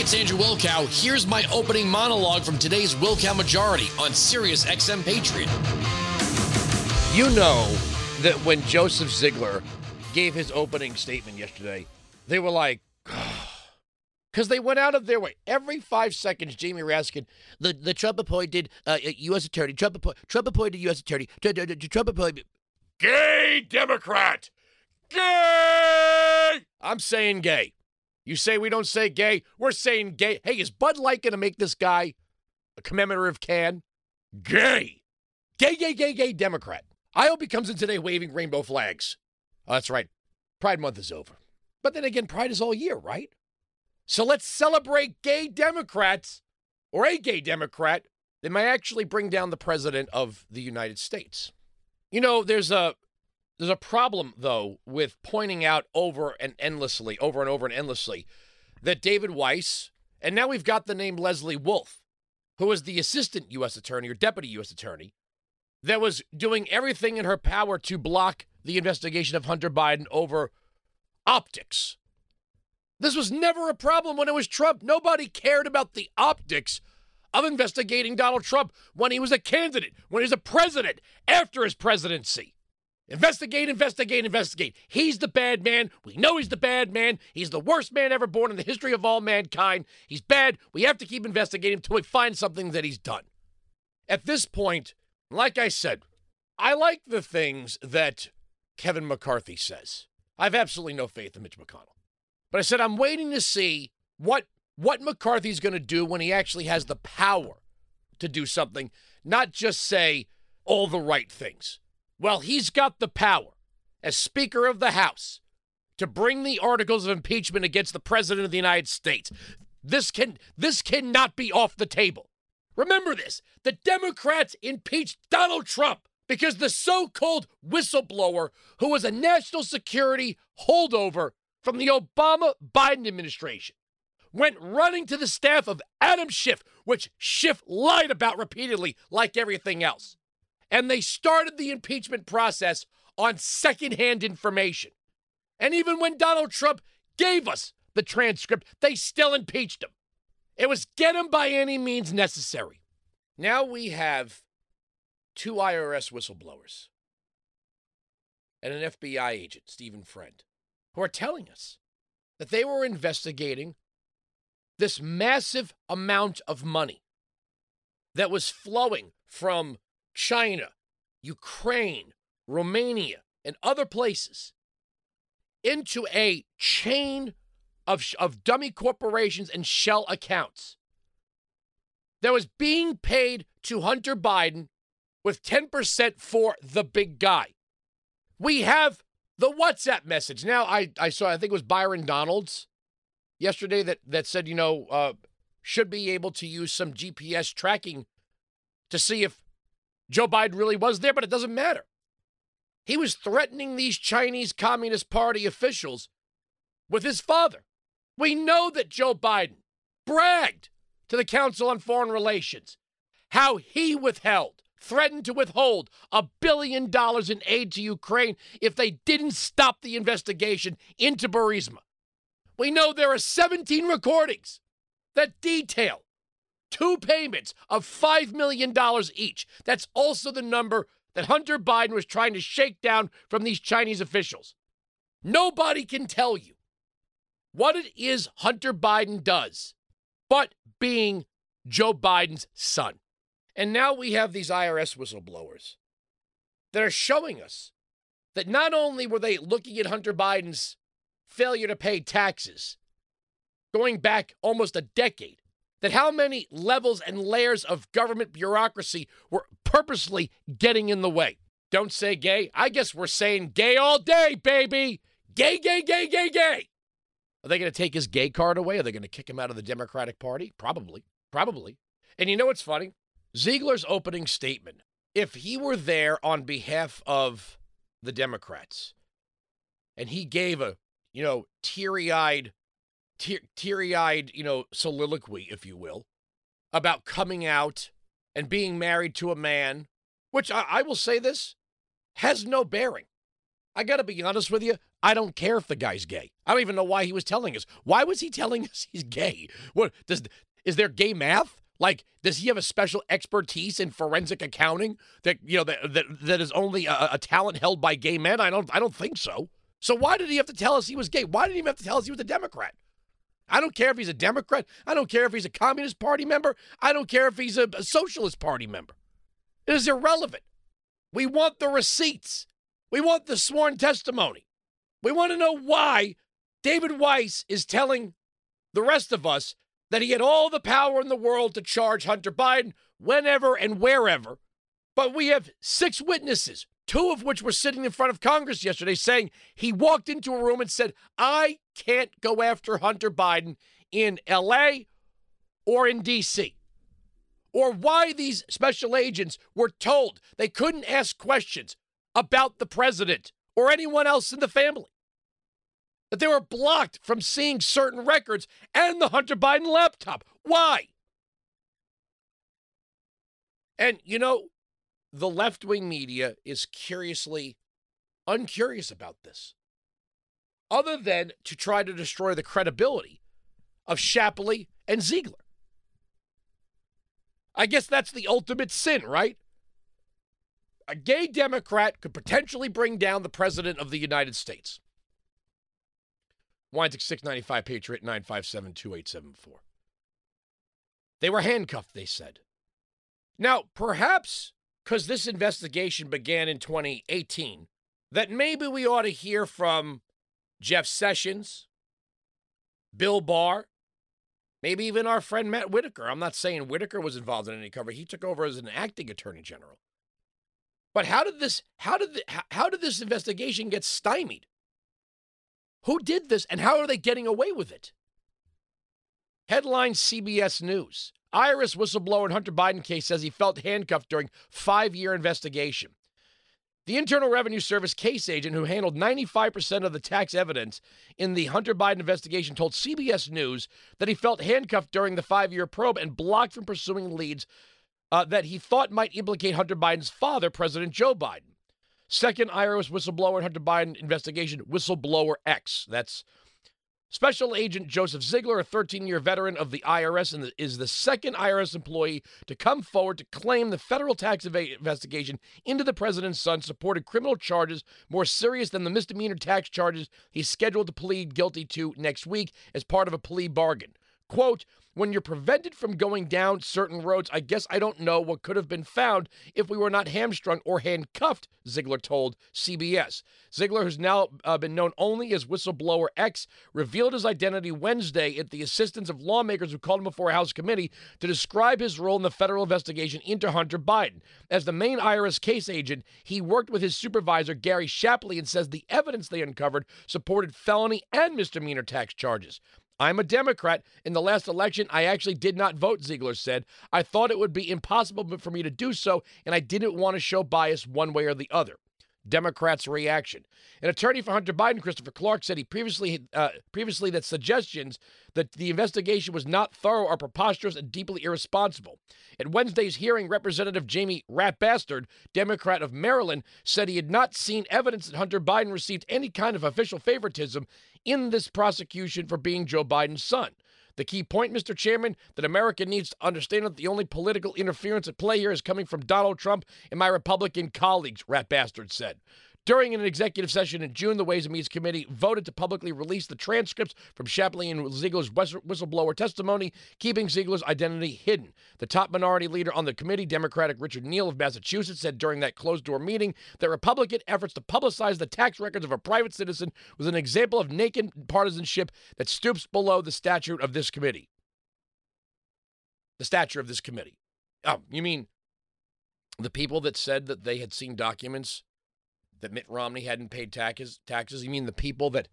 it's Andrew Wilkow. Here's my opening monologue from today's Wilkow Majority on Sirius XM Patriot. You know that when Joseph Ziegler gave his opening statement yesterday, they were like, because they went out of their way. Every five seconds, Jamie Raskin, the, the Trump appointed uh, U.S. attorney, Trump, appo- Trump appointed U.S. attorney, Trump appointed. Gay Democrat! Gay! I'm saying gay. You say we don't say gay, we're saying gay. Hey, is Bud Light going to make this guy a commemorative can? Gay! Gay, gay, gay, gay Democrat. I hope he comes in today waving rainbow flags. Oh, that's right. Pride Month is over. But then again, Pride is all year, right? So let's celebrate gay Democrats or a gay Democrat that might actually bring down the president of the United States. You know, there's a there's a problem though with pointing out over and endlessly, over and over and endlessly, that David Weiss, and now we've got the name Lesley Wolf, who was the assistant U.S. attorney or deputy U.S. attorney, that was doing everything in her power to block the investigation of Hunter Biden over optics. This was never a problem when it was Trump. Nobody cared about the optics of investigating Donald Trump when he was a candidate, when he was a president, after his presidency. Investigate, investigate, investigate. He's the bad man. We know he's the bad man. He's the worst man ever born in the history of all mankind. He's bad. We have to keep investigating until we find something that he's done. At this point, like I said, I like the things that Kevin McCarthy says. I have absolutely no faith in Mitch McConnell. But I said I'm waiting to see what what McCarthy's going to do when he actually has the power to do something, not just say all the right things. Well, he's got the power as Speaker of the House to bring the articles of impeachment against the President of the United States. This can this cannot be off the table. Remember this. The Democrats impeached Donald Trump because the so-called whistleblower who was a national security holdover from the Obama Biden administration went running to the staff of Adam Schiff, which Schiff lied about repeatedly, like everything else. And they started the impeachment process on secondhand information. And even when Donald Trump gave us the transcript, they still impeached him. It was get him by any means necessary. Now we have two IRS whistleblowers and an FBI agent, Stephen Friend who are telling us that they were investigating this massive amount of money that was flowing from China, Ukraine, Romania, and other places into a chain of, of dummy corporations and shell accounts that was being paid to Hunter Biden with 10% for the big guy. We have the WhatsApp message. Now, I, I saw, I think it was Byron Donalds yesterday that, that said, you know, uh, should be able to use some GPS tracking to see if Joe Biden really was there, but it doesn't matter. He was threatening these Chinese Communist Party officials with his father. We know that Joe Biden bragged to the Council on Foreign Relations how he withheld threatened to withhold a billion dollars in aid to Ukraine if they didn't stop the investigation into Burisma. We know there are 17 recordings that detail two payments of $5 million each. That's also the number that Hunter Biden was trying to shake down from these Chinese officials. Nobody can tell you what it is Hunter Biden does but being Joe Biden's son. And now we have these IRS whistleblowers that are showing us that not only were they looking at Hunter Biden's failure to pay taxes going back almost a decade, that how many levels and layers of government bureaucracy were purposely getting in the way. Don't say gay. I guess we're saying gay all day, baby. Gay, gay, gay, gay, gay. Are they going to take his gay card away? Are they going to kick him out of the Democratic Party? Probably. Probably. And you know what's funny? Ziegler's opening statement, if he were there on behalf of the Democrats and he gave a, you know, teary eyed, teary eyed, you know, soliloquy, if you will, about coming out and being married to a man, which I, I will say this has no bearing I got to be honest with you. I don't care if the guy's gay. I don't even know why he was telling us. Why was he telling us he's gay? What does is there gay math? Like, does he have a special expertise in forensic accounting that you know that that, that is only a, a talent held by gay men? I don't I don't think so. So why did he have to tell us he was gay? Why did he have to tell us he was a Democrat? I don't care if he's a Democrat. I don't care if he's a Communist Party member. I don't care if he's a, a Socialist Party member. It is irrelevant. We want the receipts. We want the sworn testimony. We want to know why David Weiss is telling the rest of us that he had all the power in the world to charge Hunter Biden whenever and wherever. But we have six witnesses, two of which were sitting in front of Congress yesterday saying he walked into a room and said, I can't go after Hunter Biden in LA or in DC. Or why these special agents were told they couldn't ask questions about the president or anyone else in the family. That they were blocked from seeing certain records and the Hunter Biden laptop. Why? And you know, the left wing media is curiously uncurious about this, other than to try to destroy the credibility of Shapley and Ziegler. I guess that's the ultimate sin, right? a gay Democrat could potentially bring down the President of the United States. Weinzig 695 Patriot 957 2874. They were handcuffed, they said. Now, perhaps because this investigation began in 2018, that maybe we ought to hear from Jeff Sessions, Bill Barr, maybe even our friend Matt Whitaker. I'm not saying Whitaker was involved in any cover. He took over as an acting attorney general. But how did this how did the, how did this investigation get stymied? Who did this and how are they getting away with it? Headline CBS News. IRS whistleblower in Hunter Biden case says he felt handcuffed during 5-year investigation. The Internal Revenue Service case agent who handled 95% of the tax evidence in the Hunter Biden investigation told CBS News that he felt handcuffed during the five year probe and blocked from pursuing leads uh, that he thought might implicate Hunter Biden's father, President Joe Biden. Second IRS whistleblower in Hunter Biden investigation, Whistleblower X. That's Special Agent Joseph Ziegler, a 13 year veteran of the IRS, and is the second IRS employee to come forward to claim the federal tax investigation into the president's son supported criminal charges more serious than the misdemeanor tax charges he's scheduled to plead guilty to next week as part of a plea bargain. Quote, when you're prevented from going down certain roads, I guess I don't know what could have been found if we were not hamstrung or handcuffed, Ziegler told CBS. Ziegler, who's now uh, been known only as Whistleblower X, revealed his identity Wednesday at the assistance of lawmakers who called him before a House committee to describe his role in the federal investigation into Hunter Biden. As the main IRS case agent, he worked with his supervisor, Gary Shapley, and says the evidence they uncovered supported felony and misdemeanor tax charges. I'm a Democrat. In the last election, I actually did not vote, Ziegler said. I thought it would be impossible for me to do so, and I didn't want to show bias one way or the other. Democrats' reaction. An attorney for Hunter Biden, Christopher Clark, said he previously uh, previously that suggestions that the investigation was not thorough are preposterous and deeply irresponsible. At Wednesday's hearing, Representative Jamie Rat Bastard, Democrat of Maryland, said he had not seen evidence that Hunter Biden received any kind of official favoritism in this prosecution for being Joe Biden's son. The key point, Mr. Chairman, that America needs to understand that the only political interference at play here is coming from Donald Trump and my Republican colleagues, Rat Bastard said. During an executive session in June, the Ways and Means Committee voted to publicly release the transcripts from Shapley and Ziegler's whistleblower testimony, keeping Ziegler's identity hidden. The top minority leader on the committee, Democratic Richard Neal of Massachusetts, said during that closed door meeting that Republican efforts to publicize the tax records of a private citizen was an example of naked partisanship that stoops below the statute of this committee. The stature of this committee. Oh, you mean the people that said that they had seen documents that Mitt Romney hadn't paid taxes? Taxes? You mean the people that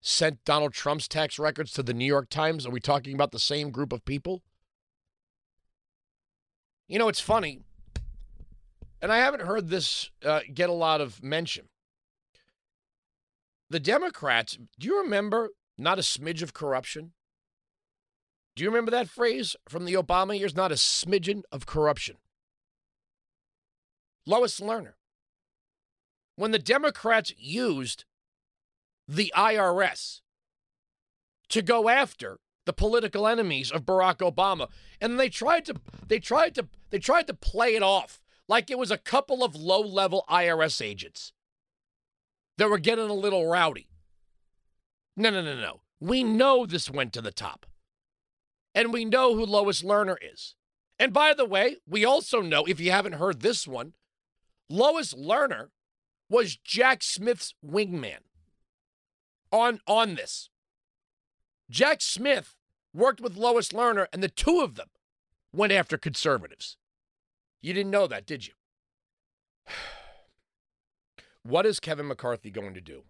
sent Donald Trump's tax records to the New York Times? Are we talking about the same group of people? You know, it's funny, and I haven't heard this uh, get a lot of mention. The Democrats, do you remember not a smidge of corruption? Do you remember that phrase from the Obama years? Not a smidgen of corruption. Lois Lerner when the Democrats used the IRS to go after the political enemies of Barack Obama and they tried to they tried to they tried to play it off like it was a couple of low-level IRS agents that were getting a little rowdy. No, no, no, no. We know this went to the top. And we know who Lois Lerner is. And by the way, we also know, if you haven't heard this one, Lois Lerner was Jack Smith's wingman on, on this. Jack Smith worked with Lois Lerner, and the two of them went after conservatives. You didn't know that, did you? What is Kevin McCarthy going to do?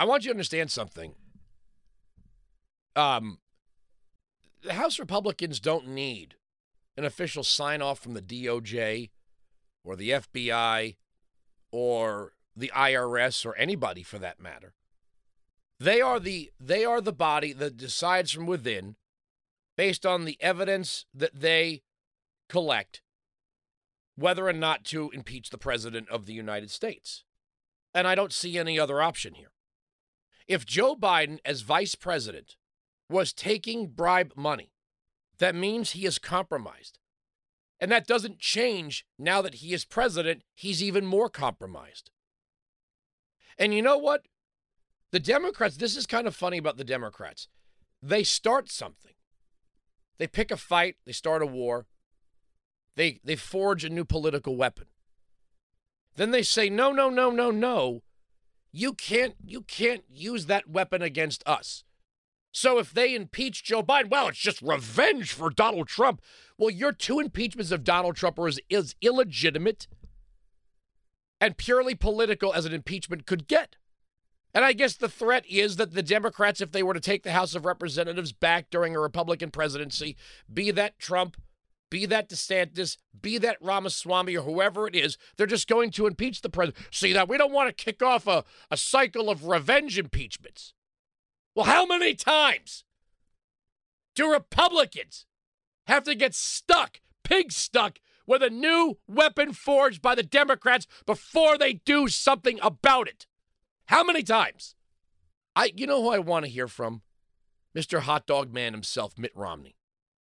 I want you to understand something. Um, the House Republicans don't need an official sign off from the DOJ or the FBI or the IRS or anybody for that matter. They are the they are the body that decides from within based on the evidence that they collect whether or not to impeach the president of the United States. And I don't see any other option here. If Joe Biden as vice president was taking bribe money, that means he is compromised. And that doesn't change now that he is president, he's even more compromised. And you know what? The Democrats, this is kind of funny about the Democrats. They start something. They pick a fight, they start a war, they they forge a new political weapon. Then they say, "No, no, no, no, no. You can't you can't use that weapon against us." So if they impeach Joe Biden, well, it's just revenge for Donald Trump. Well, your two impeachments of Donald Trump are as, as illegitimate and purely political as an impeachment could get. And I guess the threat is that the Democrats, if they were to take the House of Representatives back during a Republican presidency, be that Trump, be that DeSantis, be that Ramaswamy, or whoever it is, they're just going to impeach the president. See that? We don't want to kick off a, a cycle of revenge impeachments. Well, how many times do Republicans have to get stuck, pig stuck, with a new weapon forged by the Democrats before they do something about it? How many times? I you know who I want to hear from? Mr. Hot Dog Man himself, Mitt Romney.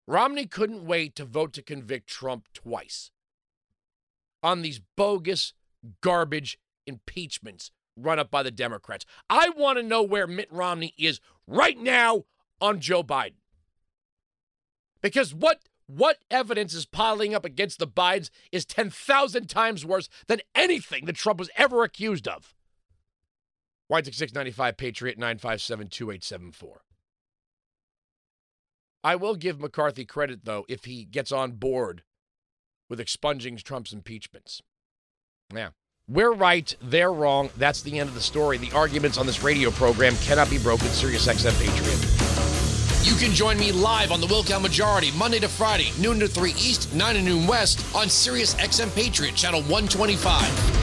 Romney couldn't wait to vote to convict Trump twice on these bogus garbage impeachments run up by the Democrats. I want to know where Mitt Romney is right now on Joe Biden. Because what what evidence is piling up against the Bidens is 10,000 times worse than anything that Trump was ever accused of. White 695 Patriot 957 2874. I will give McCarthy credit, though, if he gets on board with expunging Trump's impeachments. Yeah. We're right, they're wrong. That's the end of the story. The arguments on this radio program cannot be broken. Sirius XM Patriot. You can join me live on the Wilkow Majority Monday to Friday, noon to 3 East, 9 to noon West on Sirius XM Patriot, channel 125.